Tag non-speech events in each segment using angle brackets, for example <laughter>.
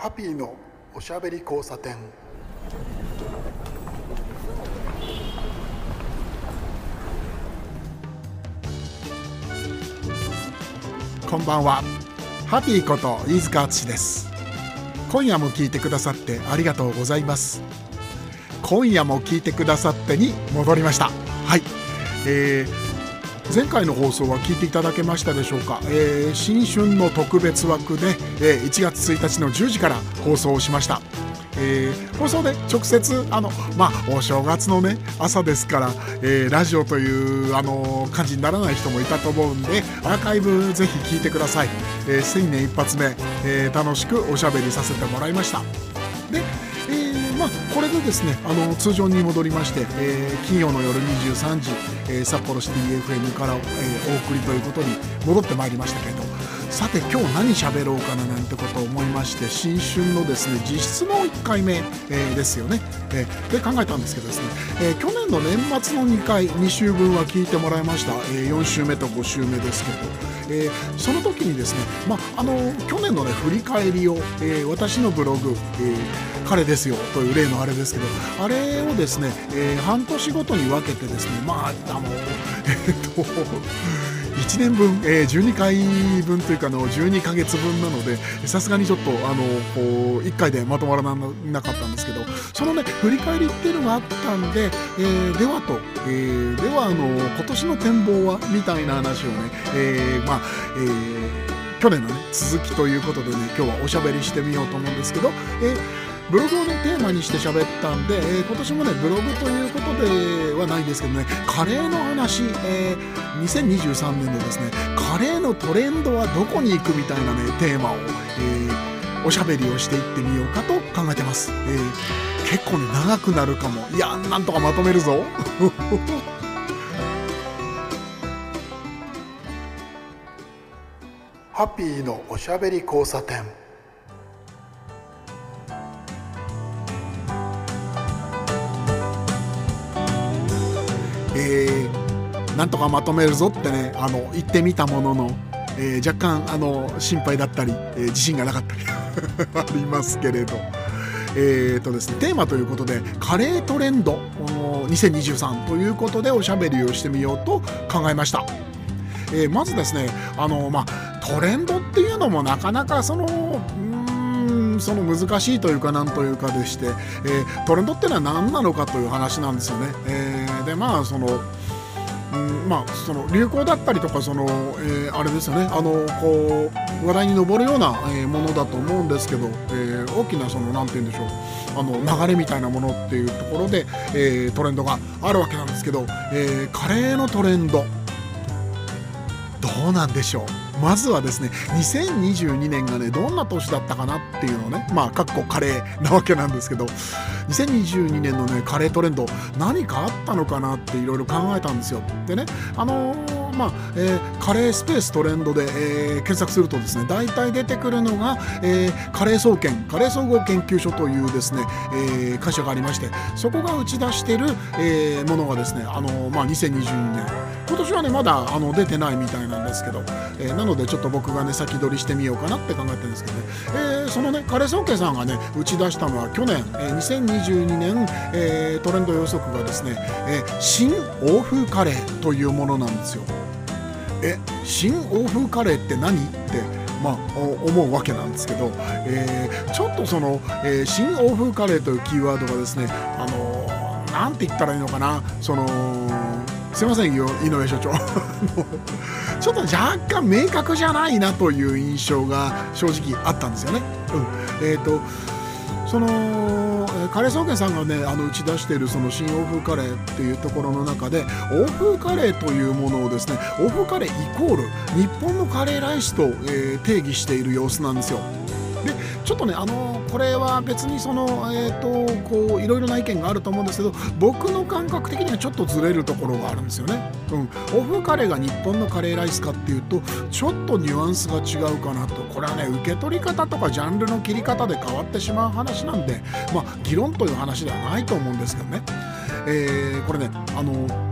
ハッピーのおしゃべり交差点。こんばんは。ハッピーこと飯塚敦です。今夜も聞いてくださってありがとうございます。今夜も聞いてくださってに戻りました。はい、えー、前回の放送は聞いていただけましたでしょうか、えー、新春の特別枠で、えー、1月1日の10時から放送をしました。えー、放送で直接あの、まあ、お正月のね朝ですから、えー、ラジオというあの感じにならない人もいたと思うんでアーカイブぜひ聞いてください、えー、新年一発目、えー、楽しくおしゃべりさせてもらいました、これでですねあの通常に戻りまして、えー、金曜の夜23時、えー、札幌市 DFM から、えー、お送りということに戻ってまいりましたけれどさて今日何喋ろうかななんてことを思いまして新春のですね実質の1回目、えー、ですよね、えー、で考えたんですけどですね、えー、去年の年末の2回2週分は聞いてもらいました、え、4週目と5週目ですけど、え、その時にですね、まあ、の去年のね振り返りを、え、私のブログ、え、彼ですよという例のあれですけどあれをですね、え、半年ごとに分けてですねまああの <laughs> えっと1年分、えー、12回分というかの12ヶ月分なのでさすがにちょっとあのこう1回でまとまらなかったんですけどそのね振り返りっていうのがあったんで、えー、ではと、えー、ではあの今年の展望はみたいな話をね、えー、まあ、えー、去年のね続きということでね今日はおしゃべりしてみようと思うんですけど、えーブログをねテーマにして喋ったんで、えー、今年もねブログということではないんですけどねカレーの話、えー、2023年でですねカレーのトレンドはどこに行くみたいなねテーマを、えー、おしゃべりをしていってみようかと考えてます、えー、結構ね長くなるかも。いやなんとかまとめるぞ。ハッピーのおしゃべり交差点。え、なんとかまとめるぞってねあの言ってみたものの、えー、若干あの心配だったり、えー、自信がなかったり <laughs> ありますけれど。えーとですね、テーマということでカレートレンド2023ということでおしゃべりをしてみようと考えました、えー、まずですねあの、まあ、トレンドっていうのもなかなかそのその難しいというかなんというかでして、えー、トレンドっていうのは何なのかという話なんですよね。えー、でまあそのうんまあ、その流行だったりとかその、えー、あれですよね。あのこう話題に上るような、え、ものだと思うんですけど、えー、大きなそのなんて言うんでしょう。あの流れみたいなものっていうところで、え、トレンドがあるわけなんですけど、え、カレーのトレンドどうなんでしょう。まずはですね2022年がねどんな年だったかなっていうのをねまあかっこカレーなわけなんですけど2022年のねカレートレンド何かあったのかなっていろいろ考えたんですよ。でねあのーまあえー、カレースペーストレンドで、えー、検索するとですね大体出てくるのが、えー、カレー総研カレー総合研究所というですね、えー、会社がありましてそこが打ち出している、えー、ものがですねあの、まあ、2022年今年はねまだあの出てないみたいなんですけど、えー、なのでちょっと僕がね先取りしてみようかなって考えてるんですけどね、えー、そのねカレー総研さんがね打ち出したのは去年、えー、2022年、えー、トレンド予測がですね、えー、新欧風カレーというものなんですよ。え新欧風カレーって何？ってまあ、思うわけなんですけど、えー、ちょっとその、えー、新欧風カレーというキーワードがですね、あのー、なんて言ったらいいのかな？そのすいませんよ井上所長。<laughs> ちょっと若干明確じゃないなという印象が正直あったんですよね。うん、えっ、ー、とそのカレー総研さんがねあの打ち出しているその新欧風カレーっていうところの中で欧風カレーというものをですね欧風カレーイコール日本のカレーライスと、えー、定義している様子なんですよ。でちょっとねあのこれは別にそのえっ、ー、とこういろいろな意見があると思うんですけど僕の感覚的にはちょっとずれるところがあるんですよね。うん、オフカレーが日本のカレーライスかっていうとちょっとニュアンスが違うかなとこれはね受け取り方とかジャンルの切り方で変わってしまう話なんでまあ議論という話ではないと思うんですけどね。えー、これねあの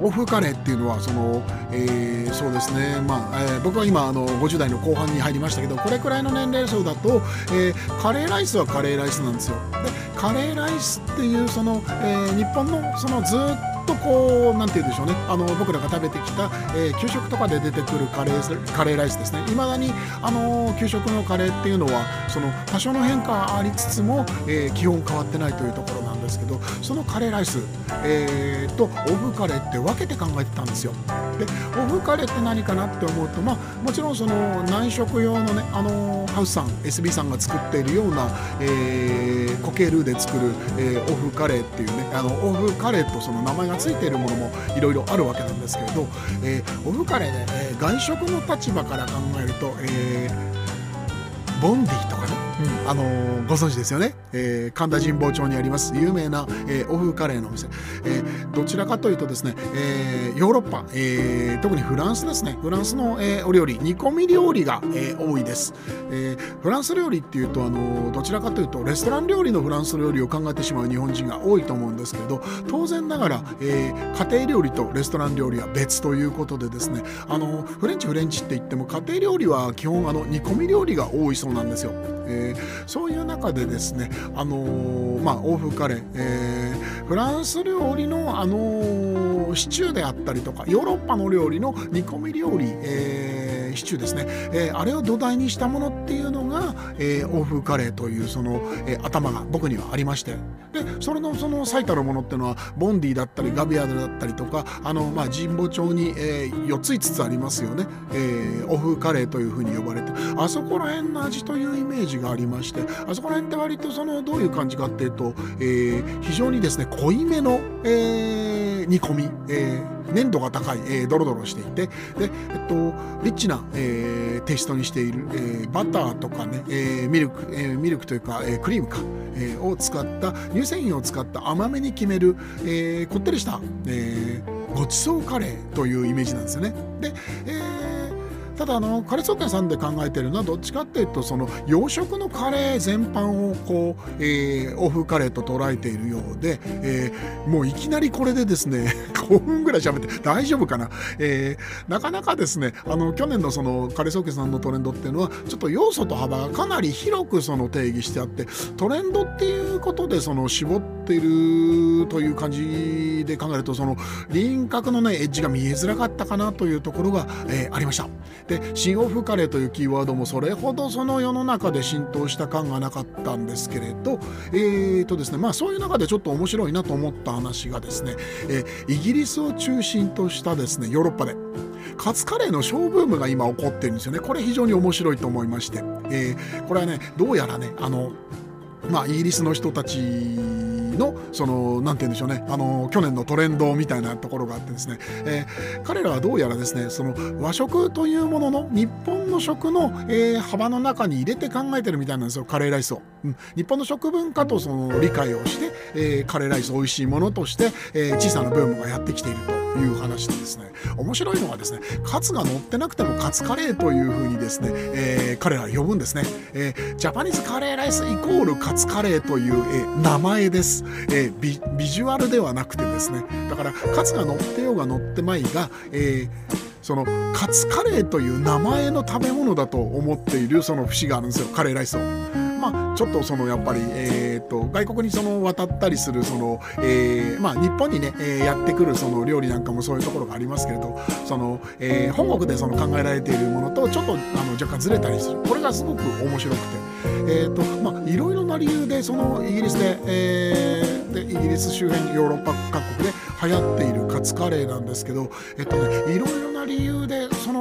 欧風カレーっていうのはその、えー、そうですね、まあえー、僕は今あの50代の後半に入りましたけどこれくらいの年齢層だと、えー、カレーライスはカレーライスなんですよ。でカレーライスっていうその、えー、日本のそのずっとこうなんて言うんでしょうね。あの僕らが食べてきた、えー、給食とかで出てくるカレーカレーライスですね。いまだにあの給食のカレーっていうのはその多少の変化ありつつも、えー、基本変わってないというところなんですけどそのカレーライス、えー、とオフカレーって分けて考えてたんですよ。でオフカレーって何かなって思うとまあもちろんその内食用のねあのハウスさん SB さんが作っているような、えー、固ルーで作る、えー、オフカレーっていうねあのオフカレーとその名前がついているものもいろいろあるわけなんですけれど、えー、オフカレーで、え、外食の立場から考えると、えー、ボンディとかねあのー、ご存知ですよね、えー、神田神保町にあります有名な、えー、欧風カレーのお店、えー、どちらかというとですね、えー、ヨーロッパ、えー、特にフランスですね。フランスの、えー、お料理。煮込み料理が、えー、多いです、えー、フランス料理っていうと、あのー、どちらかというとレストラン料理のフランス料理を考えてしまう日本人が多いと思うんですけど当然ながら、えー、家庭料理とレストラン料理は別ということでですねあのフレンチフレンチって言っても家庭料理は基本あの煮込み料理が多いそうなんですよ。え、そういう中でですね、あのー、まあ、欧風カレー、えー、フランス料理の、あのシチューであったりとかヨーロッパの料理の煮込み料理、えーシチューですね、えー、あれを土台にしたものっていうのが、えー、欧風カレーというその、えー、頭が僕にはありまして。でそれのその最たるものっていうのはボンディだったりガビアドだったりとかあの、まあ、神保町に、えー、4つ5つありますよね、えー、欧風カレーというふうに呼ばれて。あそこら辺の味というイメージがありましてあそこら辺って割とそのどういう感じかっていうと、えー、非常にですね濃いめの、えー、煮込み、えー粘度が高い、えー、ドロドロしていてで、えっと、リッチな、えー、テイストにしている、えー、バターとかね、えー、ミルク、えー、ミルクというか、えー、クリームか、えー、を使った乳製品を使った甘めに決める、えー、こってりした、えー、ごちそうカレーというイメージなんですよね。で、えーただあのカレー総研さんで考えてるのはどっちかっていうとその洋食のカレー全般をこう、えー、欧風カレーと捉えているようで、えー、もういきなりこれでですね5分ぐらい喋って大丈夫かな、えー、なかなかですねあの去年のそのカレー総研さんのトレンドっていうのはちょっと要素と幅がかなり広くその定義してあってトレンドっていうことでその絞ってるという感じで考えるとその輪郭のねエッジが見えづらかったかなというところが、えー、ありました。で新オフカレーというキーワードもそれほどその世の中で浸透した感がなかったんですけれどえーとですねまあそういう中でちょっと面白いなと思った話がですね、えー、イギリスを中心としたですねヨーロッパでカツカレーのショーブームが今起こってるんですよね。これ非常に面白いと思いまして、えー、これはねどうやらねあのまあイギリスの人たちのその何て言うんでしょうね。あの去年のトレンドみたいなところがあってですね、えー、彼らはどうやらですねその和食というものの日本の食の、えー、幅の中に入れて考えてるみたいなんですよ。カレーライスを、うん、日本の食文化とその理解をして、えー、カレーライス美味しいものとして、え小さなブームがやってきているという話でですね。面白いのはですねカツが乗ってなくてもカツカレーというふうにですね、え彼ら呼ぶんですね、えジャパニーズカレーライスイコールカツカレーという、え名前です。えー、ビビジュアルではなくてですねだからカツが乗ってようが乗ってまいが、えー、そのカツカレーという名前の食べ物だと思っているその節があるんですよカレーライスを。まあ、ちょっとそのやっぱり、えーと、外国にその渡ったりするその、えーまあ、日本にね、えー、やってくるその料理なんかもそういうところがありますけれどその、えー、本国でその考えられているものとちょっとあの若干ずれたりする。これがすごく面白くて、えーとまあ、いろいろな理由でそのイギリスで、えーでイギリス周辺ヨーロッパ各国で流行っているカツカレーなんですけど、えっとね、いろいろな理由でその、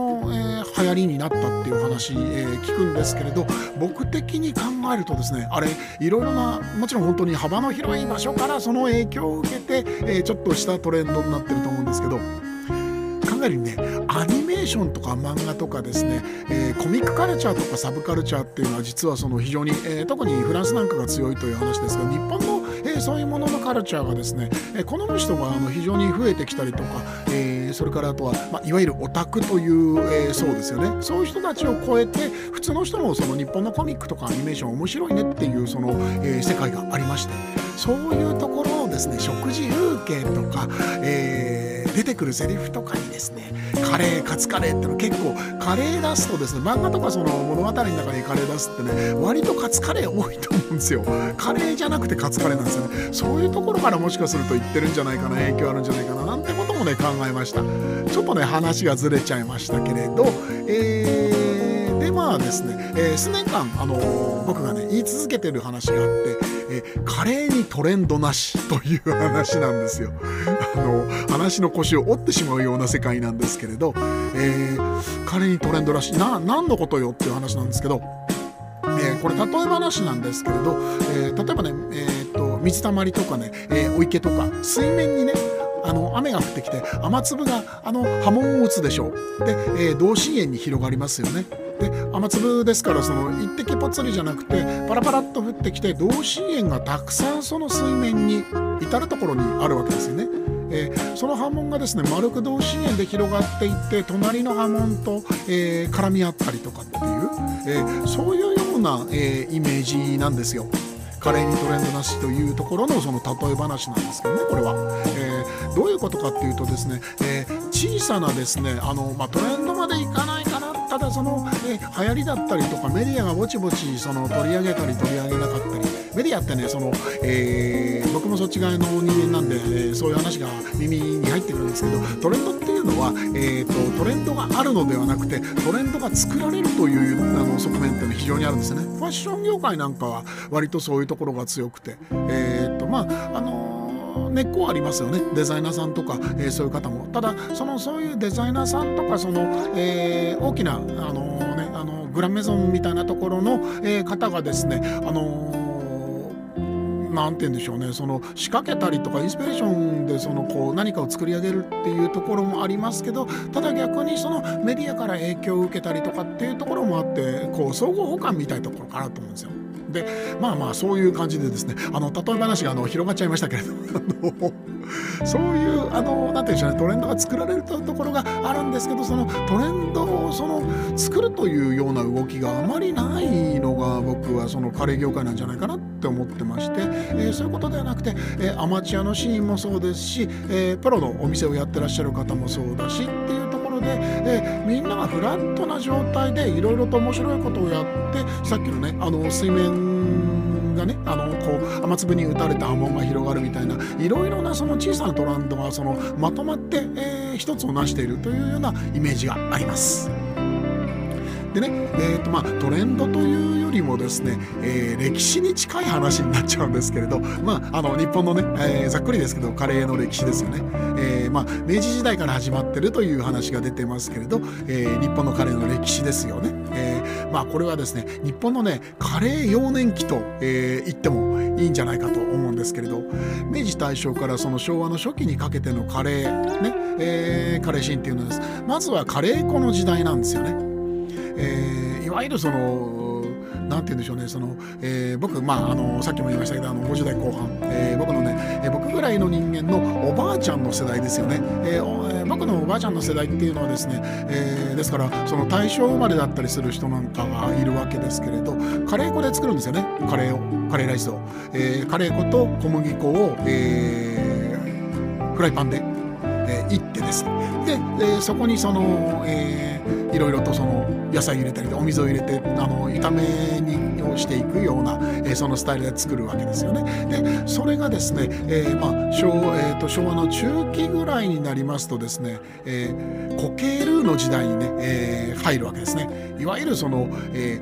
流行りになったっていう話、えー、聞くんですけれど僕的に考えるとですねあれいろいろなもちろん本当に幅の広い場所からその影響を受けて、えー、ちょっとしたトレンドになってると思うんですけど考えるにねアニメーションとか漫画とかですね、えー、コミックカルチャーとかサブカルチャーっていうのは実はその非常に、えー、特にフランスなんかが強いという話ですが日本のえそういうもののカルチャーがですね、え好む人があの非常に増えてきたりとか、え、それからあとは、ま、いわゆるオタクという、え、そうですよね。そういう人たちを超えて普通の人もその日本のコミックとかアニメーション面白いねっていうその、え、世界がありましてそういうところをですね食事風景とか、えー出てくるセリフとかにですねカレーカツカレーっての結構カレー出すとですね漫画とかその物語の中にカレー出すってね割とカツカレー多いと思うんですよ。カレーじゃなくてカツカレーなんですよね。そういうところからもしかすると言ってるんじゃないかな影響あるんじゃないかななんてこともね考えました。ちょっとね話がずれちゃいましたけれどえー、でまあですね、えー、数年間、あのー、僕がね言い続けてる話があって、えー、カレーにトレンドなしという話なんですよ。の話の腰を折ってしまうような世界なんですけれど、えー、カレーにトレンドらしいな何のことよっていう話なんですけど、えー、これ例え話なんですけれど、えー、例えばね、えーと、水たまりとかね、えー、お池とか水面にねあの雨が降ってきて雨粒があの波紋を打つでしょうで、えー、同心円に広がりますよねで雨粒ですからその一滴ぽつりじゃなくてパラパラっと降ってきて同心円がたくさんその水面に至る所にあるわけですよね。えー、その波紋がですね丸く同心円で広がっていって隣の波紋と、えー、絡み合ったりとかっていう、えー、そういうような、えイメージなんですよ。華麗にトレンドなしというところのその例え話なんですけどねこれは、え、どういうことかっていうとですね、え、小さなですねあの、まあ、トレンドまでいかないただその、え、流行りだったりとかメディアがぼちぼちその取り上げたり取り上げなかったりメディアってねその、えー、僕もそっち側の人間なんで、え、そういう話が耳に入ってくるんですけどトレンドっていうのは、えーと、トレンドがあるのではなくてトレンドが作られるというあの側面っていうのは非常にあるんですね。ファッション業界なんかは割とそういうところが強くて、えーとまああの根っこはありますよねデザイナーさんとか、えー、そういう方もただそのそういうデザイナーさんとかその、えー、大きなあの、ね、あのグランメゾンみたいなところの、えー、方がですねあの何て言うんでしょうねその仕掛けたりとかインスピレーションでそのこう何かを作り上げるっていうところもありますけどただ逆にそのメディアから影響を受けたりとかっていうところもあってこう相互補完みたいなところかなと思うんですよ。でまあまあそういう感じでですねあの例え話があの広がっちゃいましたけれども <laughs> そういうあのなんて言うんでしょうねトレンドが作られるというところがあるんですけどそのトレンドをその作るというような動きがあまりないのが僕はそのカレー業界なんじゃないかなって思ってまして、えー、そういうことではなくて、えー、アマチュアのシーンもそうですし、えー、プロのお店をやってらっしゃる方もそうだしっていうで、えみんながフラットな状態でいろいろと面白いことをやってさっきのねあの水面がねあのこう雨粒に打たれた波紋が広がるみたいないろいろなその小さなトランドがそのまとまって、えー、一つを成しているというようなイメージがあります。でね、えーとまあ、トレンドというよりもですね、えー、歴史に近い話になっちゃうんですけれど、まあ、あの日本のね、えー、ざっくりですけどカレーの歴史ですよね、えーまあ、明治時代から始まってるという話が出てますけれど、えー、日本のカレーの歴史ですよね、えーまあ、これはですね日本のねカレー幼年期と、えー、言ってもいいんじゃないかと思うんですけれど明治大正からその昭和の初期にかけてのカレーね、えー、カレーシーンっていうのです。まずはカレー粉の時代なんですよね。えー、いわゆるそのなんて言うんでしょうねその、えー、僕、まあ、あのさっきも言いましたけどあの50代後半、えー、僕のね、えー、僕ぐらいの人間のおばあちゃんの世代ですよね、えー、僕のおばあちゃんの世代っていうのはですね、えー、ですからその大正生まれだったりする人なんかがいるわけですけれどカレー粉で作るんですよねカレーをカレーライスを、えー、カレー粉と小麦粉を、えー、フライパンで、えー、いってですね。で、えー、そこにその、えー、いろいろとその野菜入れたりお水を入れてあの炒めにをしていくような、えー、そのスタイルで作るわけですよね。でそれがですね、えーまあ昭えーと、昭和の中期ぐらいになりますとですね、えー、コケルーの時代にね、えー、入るわけですね。いわゆるその、え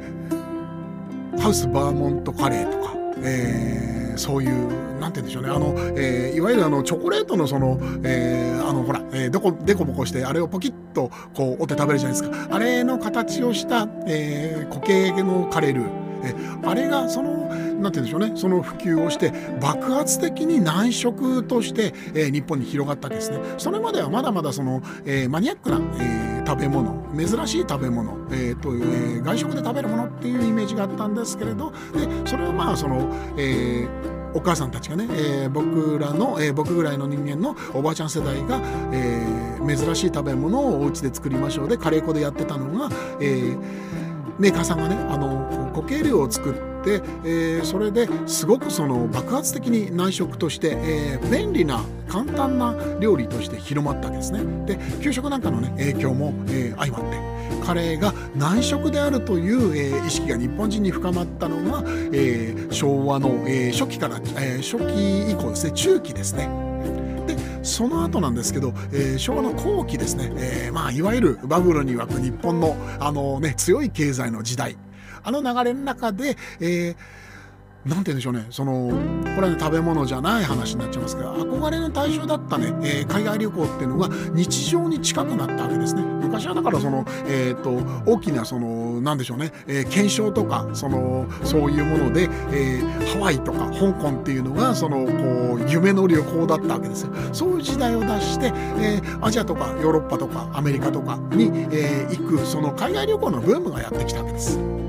ー、ハウスバーモントカレーとか、えーそういうなんて言うんでしょうね。あの、えー、いわゆるあのチョコレートのその、えー、あのほら、えー、どこでこぼこしてあれをポキッとこう折って食べるじゃないですか。あれの形をした、えー、固形のカレールー。えあれがその何て言うんでしょうね。その普及をして爆発的に難食として、えー、日本に広がったわけですね。それまではまだまだその、えー、マニアックな、えー、食べ物珍しい食べ物、えーとえー、外食で食べるものっていうイメージがあったんですけれどでそれをまあその、えーお母さんたちがね、えー、僕らの、えー、僕ぐらいの人間のおばあちゃん世代が、えー、珍しい食べ物をお家で作りましょう。でカレー粉でやってたのが、えー、メーカーさんがねあの固形量を作ってで、えー、それですごくその爆発的に内食として、えー、便利な簡単な料理として広まったわけですね。で給食なんかのね影響も、えー、相まってカレーが内食であるという、えー、意識が日本人に深まったのが、えー、昭和の、えー、初期から、えー、初期以降ですね中期ですね。でその後なんですけど、えー、昭和の後期ですね、えーまあ、いわゆるバブルに沸く日本のあの、ね、強い経済の時代あの流れの中で、えーなんて言うんでしょうね。そのこれはね食べ物じゃない話になっちゃいますけど憧れの対象だったね、えー、海外旅行っていうのが日常に近くなったわけですね。昔はだからその、えーと、大きなそのなんでしょうね、えー、検証とかそのそういうもので、えー、ハワイとか香港っていうのがそのこう夢の旅行だったわけですよ。そういう時代を出して、えー、アジアとかヨーロッパとかアメリカとかに、えー、行くその海外旅行のブームがやってきたわけです。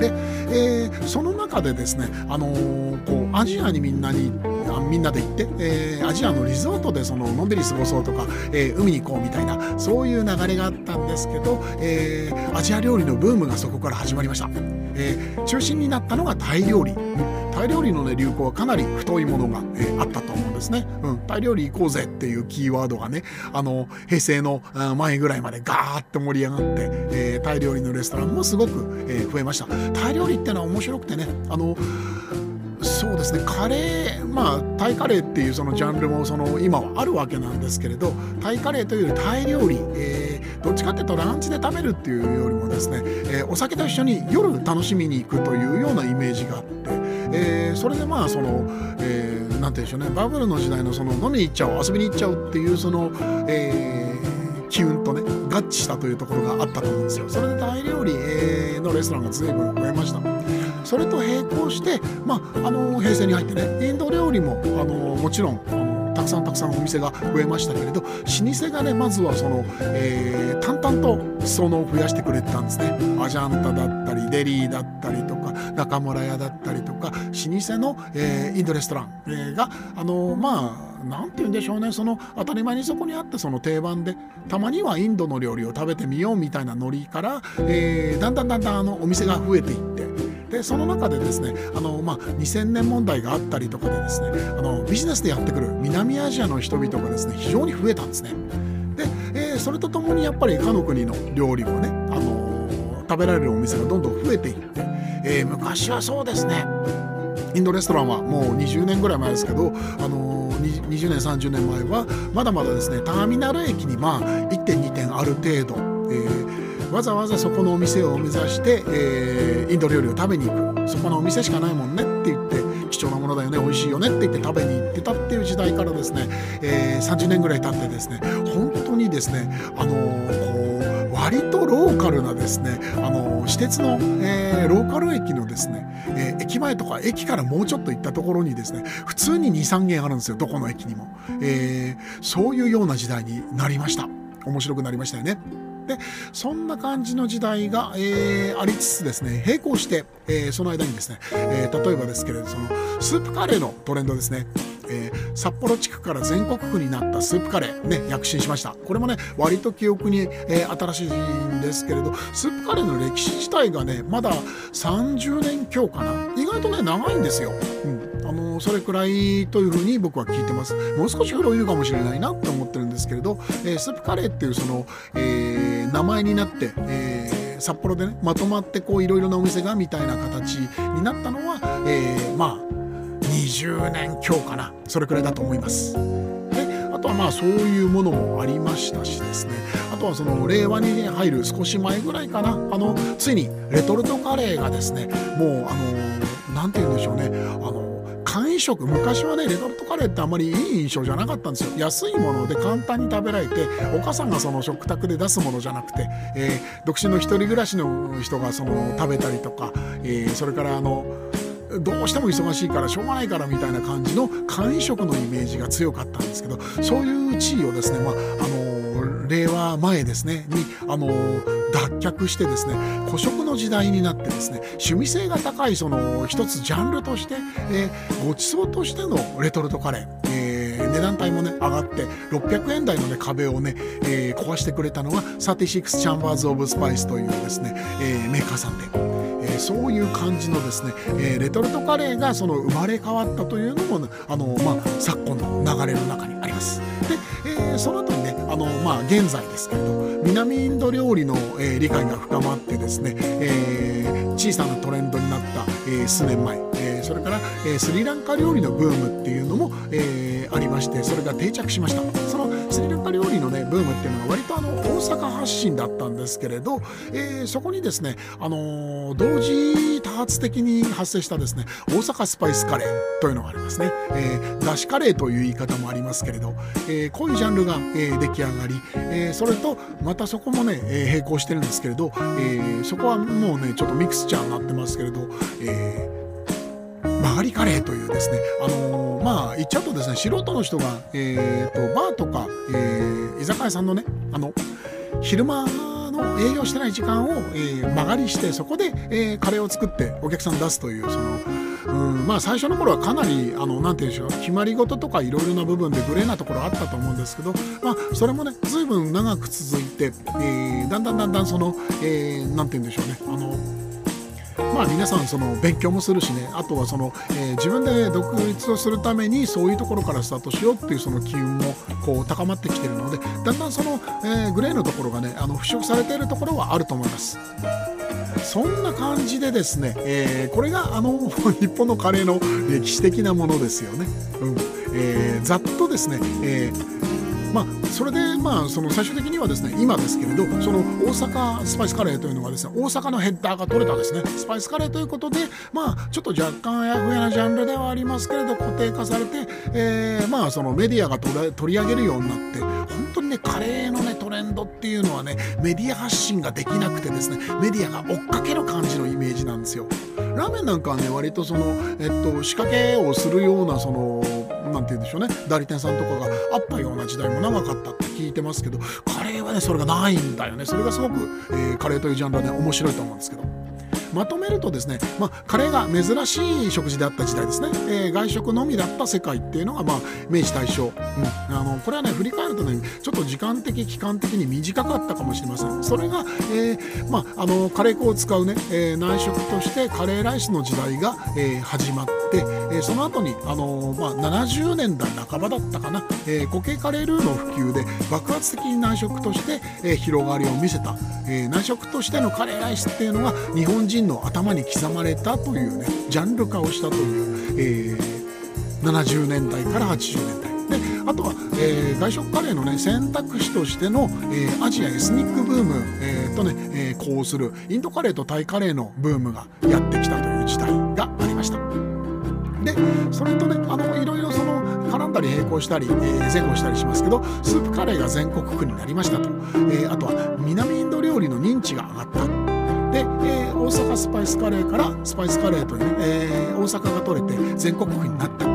で、えー、その中でですね、あのー、こうアジアにみんなに行ってみんなで行って、えー、アジアのリゾートでそののんびり過ごそうとか、えー、海に行こうみたいなそういう流れがあったんですけど、えー、アジア料理のブームがそこから始まりました、えー、中心になったのがタイ料理、タイ料理の、ね、流行はかなり太いものが、えー、あったと思うんですね、うん、タイ料理行こうぜっていうキーワードがねあの平成の前ぐらいまでガーッと盛り上がって、えー、タイ料理のレストランもすごく、えー、増えました。タイ料理ってのは面白くてねあのそうですねカレーまあタイカレーっていうそのジャンルもその今はあるわけなんですけれどタイカレーというよりタイ料理、えー、どっちかっていうとランチで食べるっていうよりもですね、えー、お酒と一緒に夜楽しみに行くというようなイメージがあって、えー、それでまあその、えー、なんて言うんでしょうねバブルの時代のその飲みに行っちゃおう遊びに行っちゃおうっていうその、えー、機運とね合致したというところがあったと思うんですよ。それでタイ料理、えー、のレストランが随分増えました。それと並行して、まあ、あの平成に入ってねインド料理もあのもちろんあのたくさんたくさんお店が増えましたけれど老舗がねまずはその、えー、淡々と裾野を増やしてくれてたんですね。アジャンタだったりデリーだったりとか中村屋だったりとか老舗の、えー、インドレストラン、えー、があのまあ何て言うんでしょうねその当たり前にそこにあってその定番でたまにはインドの料理を食べてみようみたいなノリから、えー、だんだんだんだんあのお店が増えていってでその中でですねあの、まあ、2000年問題があったりとかでですねあのビジネスでやってくる南アジアの人々がですね非常に増えたんですね。で、えー、それとともにやっぱりかの国の料理もね、あの食べられるお店がどんどん増えていって、えー、昔はそうですねインドレストランはもう20年ぐらい前ですけど、あのー、20年30年前はまだまだですねターミナル駅にまあ1.2点ある程度、えーわざわざそこのお店を目指して、えー、インド料理を食べに行く。そこのお店しかないもんねって言って貴重なものだよね美味しいよねって言って食べに行ってたっていう時代からですね、えー、30年ぐらい経ってですね本当にですねあのー、こう割とローカルなですね、あの私鉄の、えー、ローカル駅のですね、え、駅前とか駅からもうちょっと行ったところにですね普通に23軒あるんですよどこの駅にも、えー、そういうような時代になりました。面白くなりましたよね。でそんな感じの時代が、えー、ありつつですね並行して、えー、その間にですね、えー、例えばですけれどそのスープカレーのトレンドですね。えー、札幌地区から全国区になったスープカレーね躍進しました。これもね割と記憶に、えー、新しいんですけれどスープカレーの歴史自体がねまだ30年強かな。意外とね長いんですよ、うん。あのそれくらいというふうに僕は聞いてます。もう少し古いかもしれないなって思ってるんですけれど、えー、スープカレーっていうその、えー、名前になって、えー、札幌でねまとまってこういろいろなお店がみたいな形になったのは、えー、まあ20年強かな。それくらいだと思います。であとはまあそういうものもありましたしですね。あとはその令和に入る少し前ぐらいかな。あのついにレトルトカレーがですねもうあの何て言うんでしょうね。あの食昔はねレトルトカレーってあんまりいい印象じゃなかったんですよ。安いもので簡単に食べられてお母さんがその食卓で出すものじゃなくて、えー、独身の一人暮らしの人がその食べたりとか、えー、それからあのどうしても忙しいからしょうがないからみたいな感じの簡易食のイメージが強かったんですけどそういう地位をですね、まあ、あの令和前ですねにあの脱却してですね古食の時代になってですね趣味性が高いその一つジャンルとして、えー、ごちそうとしてのレトルトカレー、えー、値段帯もね上がって600円台のね壁をね、えー、壊してくれたのが36チャンバーズ・オブ・スパイスというですね、えー、メーカーさんで。そういう感じのですね、えレトルトカレーがその生まれ変わったというのも、あのまあ、昨今の流れの中にあります。で、えその後にねあの、まあ、現在ですけれど南インド料理の、え理解が深まってですね、え、小さなトレンドになった、え数年前、えそれから、えスリランカ料理のブームっていうのも、えありましてそれが定着しましたそのスリランカ料理のねブームっていうのは割とあの大阪発信だったんですけれど、えー、そこにですね、あのー、同時多発的に発生したですね大阪スパイスカレーというのがありますね、えー、だしカレーという言い方もありますけれど、えー、こういうジャンルが、えー、出来上がり、えー、それとまたそこもね、えー、並行してるんですけれど、えー、そこはもうねちょっとミクスチャーになってますけれど、えー曲がりカレーというですね、あのー、まあ言っちゃうとですね素人の人が、えーと、バーとか、えー、居酒屋さんのねあの昼間の営業してない時間を、えー、間借りしてそこで、えー、カレーを作ってお客さん出すというそのうんまあ最初の頃はかなりあのなて言うんでしょう決まり事とかいろいろな部分でグレーなところあったと思うんですけど、まあ、それもね随分長く続いて、えー、だんだんだんだんその、えー、て言うんでしょうねあのまあ皆さんその勉強もするしねあとはその、えー、自分で独立をするためにそういうところからスタートしようっていうその機運もこう高まってきてるのでだんだんその、えー、グレーのところがねあの払拭されているところはあると思います。そんな感じでですね、えー、これがあの <laughs> 日本のカレーの歴史的なものですよね。うんえー、ざっとですね、えーまあ、それで、まあ、その最終的にはですね今ですけれどその大阪スパイスカレーというのがですね大阪のヘッダーが取れたですねスパイスカレーということで、まあ、ちょっと若干あやふやなジャンルではありますけれど固定化されて、えー、まあそのメディアが取り上げるようになって本当にねカレーのねトレンドっていうのはねメディア発信ができなくてですねメディアが追っかける感じのイメージなんですよ。ラーメンなんかはね割とその、えっと、仕掛けをするようなそのなんて言うんでしょうね代理店さんとかがあったような時代も長かったって聞いてますけどカレーはねそれがないんだよねそれがすごく、えー、カレーというジャンルはね面白いと思うんですけど。まとめるとですね、まあ、カレーが珍しい食事であった時代ですね、えー、外食のみだった世界っていうのが、まあ、明治大正、うん、あのこれはね振り返るとねちょっと時間的期間的に短かったかもしれません。それが、えー、まあ、あのカレー粉を使うね、えー、内食としてカレーライスの時代が、え始まって、えその後にあのまあ、70年代半ばだったかな、え固形カレールーの普及で爆発的に内食として、え広がりを見せた、え内食としてのカレーライスっていうのが日本人の頭に刻まれたというねジャンル化をしたという、えー、70年代から80年代。であとは、えー、外食カレーの、ね、選択肢としての、えー、アジアエスニックブーム、えー、とね、えー、こうするインドカレーとタイカレーのブームがやってきたという時代がありました。でそれとねあのいろいろその絡んだり並行したり、えー、前後したりしますけどスープカレーが全国区になりましたと、えー、あとは南インド料理の認知が上がったで、えー、大阪スパイスカレーからスパイスカレーという、えー、大阪が取れて全国区になった、ね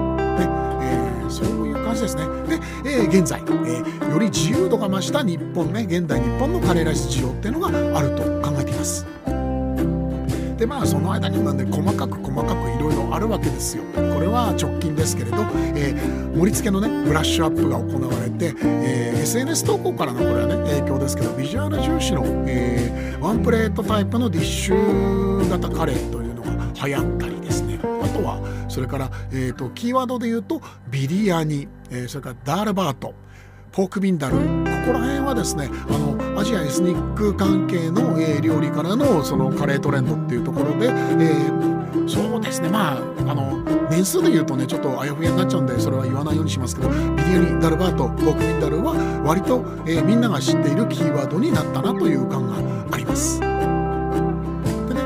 えー、そういう感じですね。で、えー、現在、えー、より自由度が増した日本ね現代日本のカレーライス需要っていうのがあると考えています。でまあその間にもね細かく細かくいろいろあるわけですよ。これは直近ですけれど、えー、盛り付けのねブラッシュアップが行われて、えー、SNS 投稿からのこれはね影響ですけどビジュアル重視の、えー、ワンプレートタイプのディッシュ型カレーというのが流行ったりですね。あとはそれから、えーと、キーワードで言うとビリヤニ、えー、それからダールバート。ポークビンダル。ここら辺はですねあのアジアエスニック関係の、えー、料理からのそのカレートレンドっていうところで、えー、そうですね。まああの年数で言うとねちょっとあやふやになっちゃうんでそれは言わないようにしますけどビリヤニダルバートポークビンダルは割と、えー、みんなが知っているキーワードになったなという感があります。でね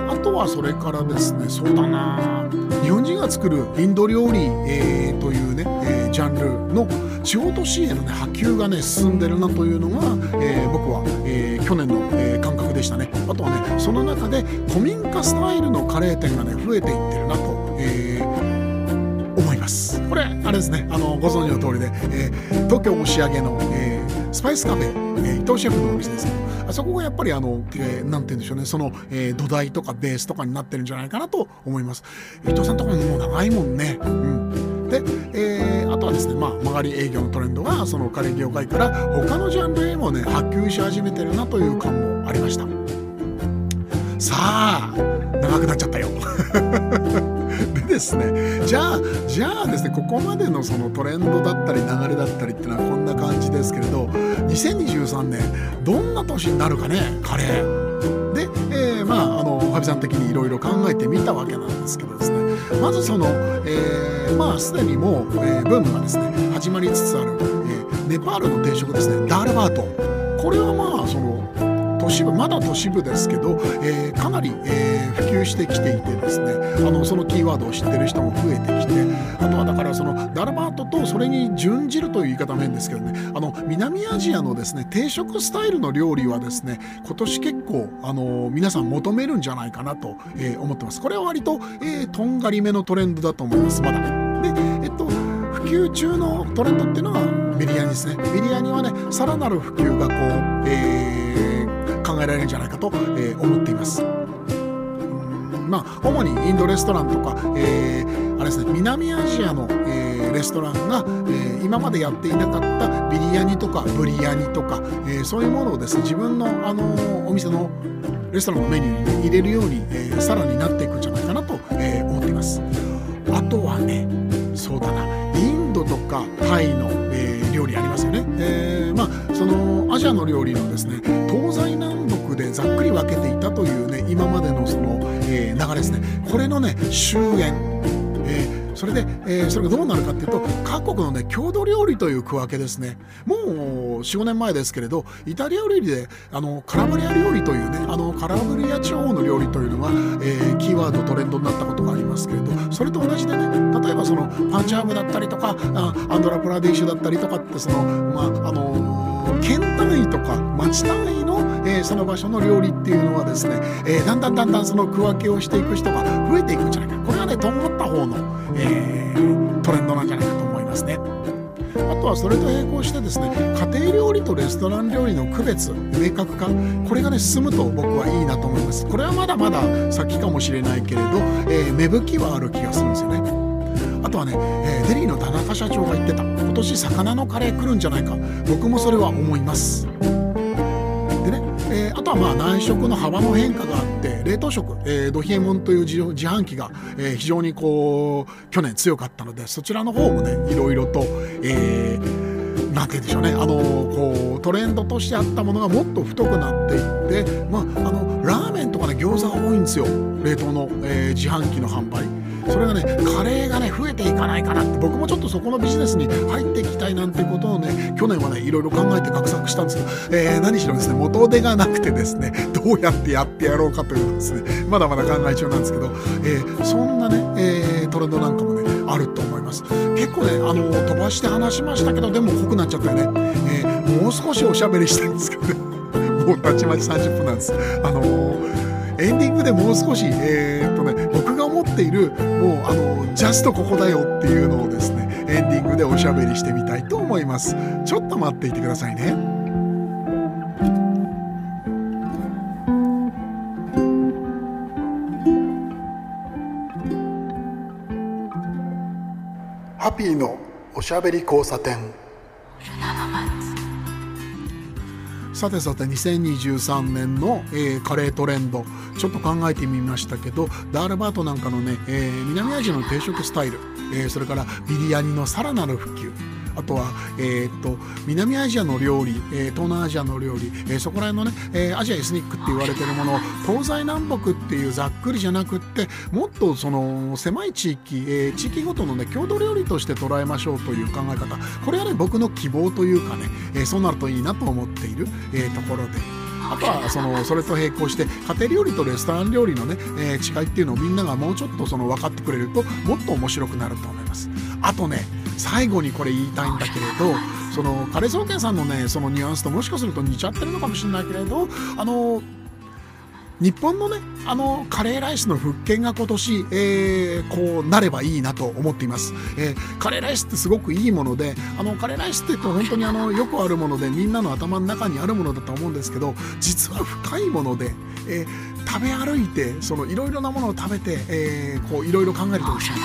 あとはそれからですねそうだな。日本人が作るインド料理、えー、というね、えー、ジャンルの地方都市への、ね、波及がね進んでるなというのが、えー、僕は、えー、去年の、えー、感覚でしたね。あとはねその中で古民家スタイルのカレー店がね増えていってるなと、えー、思います。これあれですねあのご存知の通りで、えー、東京押上の、えー、スパイスカフェ、えー、伊藤シェフのお店ですけどあそこがやっぱりあの、えー、なんて言うんでしょうねその、えー、土台とかベースとかになってるんじゃないかなと思います。伊藤さんとかももう長いもんね。うん。で、えー、あとはですね、まあ、曲がり営業のトレンドがそのカレー業界から他のジャンルへもね波及し始めてるなという感もありました。さあ長くなっちゃったよ。<laughs> でですねじゃあじゃあですねここまでのそのトレンドだったり流れだったりっていうのはこんなですけれど2023年どんな年になるかねカレー。で、えー、まああのおかみさん的にいろいろ考えてみたわけなんですけどですね。まずその、えー、まあすでにもう、えー、ブームがですね始まりつつある、えー、ネパールの定食ですねダールバート。これはまあその都市部まだ都市部ですけど、えー、かなり、えー、普及してきていてですねあのそのキーワードを知ってる人も増えてきてあとはだからそのダルバートとそれに準じるという言い方も変ですけどねあの南アジアのですね定食スタイルの料理はですね今年結構あの皆さん求めるんじゃないかなと、えー、思ってます。これは割と、えー、とんがりめのトレンドだと思います。まだね。でえっと普及中のトレンドっていうのはビリヤニですね。ビリヤニはねさらなる普及がこう、えーえられるんじゃないかと、え、思っています。まあ、主にインドレストランとか、えー、あれですね、南アジアの、えー、レストランが、えー、今までやっていなかったビリヤニとかブリヤニとか、えそういうものをですね自分の、あのお店のレストランのメニューに、入れるように、えさらになっていくんじゃないかなと、え思っています。あとはねそうだなインドとかタイの、え料理ありますよね。えまあそのアジアの料理のですね東西南北でざっくり分けていたというね今までのその、えー、流れですね。これのね終焉、えー、それで、えー、それがどうなるかっていうと各国のね郷土料理という区分けですね。もう45年前ですけれどイタリア料理であのカラブリア料理というねあのカラブリア地方の料理というのが、え、キーワードトレンドになったことがありますけれどそれと同じでね例えばそのパンチャームだったりとかあアンドラプラディッシュだったりとかってそのまああの、県単位とか町単位のえー、その場所の料理っていうのはですね、えー、だんだんだんだんその区分けをしていく人が増えていくんじゃないか。これはねとんがった方の、えー、トレンドなんじゃないかと思いますね。あとはそれと並行してですね家庭料理とレストラン料理の区別明確化。これがね進むと僕はいいなと思います。これはまだまだ先かもしれないけれど、えー、芽吹きはある気がするんですよね。あとはね、えー、デリーの田中社長が言ってた今年魚のカレー来るんじゃないか。僕もそれは思います。でねえー、あとはまあ内食の幅の変化があって冷凍食、えー、ドヒエモンという自販機が、えー、非常にこう去年強かったのでそちらの方もねいろいろと、えー、なんて言うんでしょうね。あのこうトレンドとしてあったものがもっと太くなっていって、まあ、あのラーメンとかね餃子が多いんですよ。冷凍の、えー、自販機の販売。それがねカレーがね増えていかないかなって僕もちょっとそこのビジネスに入っていきたいなんてことをね去年はねいろいろ考えて画策したんですけど、えー、何しろですね元手がなくてですねどうやってやってやろうかというのですねまだまだ考え中なんですけど、えー、そんなね、えー、トレンドなんかもねあると思います。結構ねあの飛ばして話しましたけどでも濃くなっちゃったよね、えー、もう少しおしゃべりしたいんですけどね。もうたちまち30分なんです。あのエンディングでもう少し、えー、っとね、ている、もう、あの、ジャストここだよっていうのをですね、エンディングでおしゃべりしてみたいと思います。ちょっと待っていてくださいね。ハッピーのおしゃべり交差点。さてさて2023年の、えー、カレートレンドちょっと考えてみましたけどダールバートなんかのね、えー、南アジアの定食スタイル、えー、それからビリヤニのさらなる普及あとは、えー、っと南アジアの料理、えー、東南アジアの料理、えー、そこら辺のね、えアジアエスニックって言われてるものを東西南北っていうざっくりじゃなくってもっとその狭い地域、え地域ごとのね郷土料理として捉えましょうという考え方これはね僕の希望というかね、えそうなるといいなと思っている、えところで。あとはそのそれと並行して家庭料理とレストラン料理のね、えー、違いっていうのをみんながもうちょっとその分かってくれるともっと面白くなると思います。あとね最後にこれ言いたいんだけれどそのカレー総研さんのねそのニュアンスともしかすると似ちゃってるのかもしれないけれどあの日本のねあのカレーライスの復権が今年、えー、こうなればいいなと思っています、えー、カレーライスってすごくいいものであのカレーライスって言うと本当にあのよくあるものでみんなの頭の中にあるものだと思うんですけど実は深いもので、えー、食べ歩いてそのいろいろなものを食べて、えー、こういろいろ考えるとですね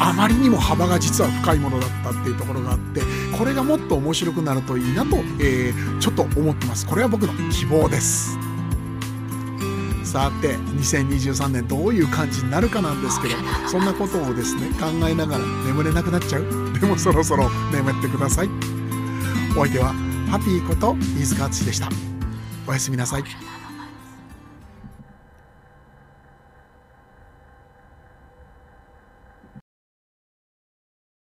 あまりにも幅が実は深いものだったっていうところがあってこれがもっと面白くなるといいなと、えー、ちょっと思ってます。これは僕の希望です。さて2023年どういう感じになるかなんですけど <laughs> そんなことをですね考えながら眠れなくなっちゃう。でもそろそろ眠ってください。お相手はハッピーこと飯塚敦でした。おやすみなさい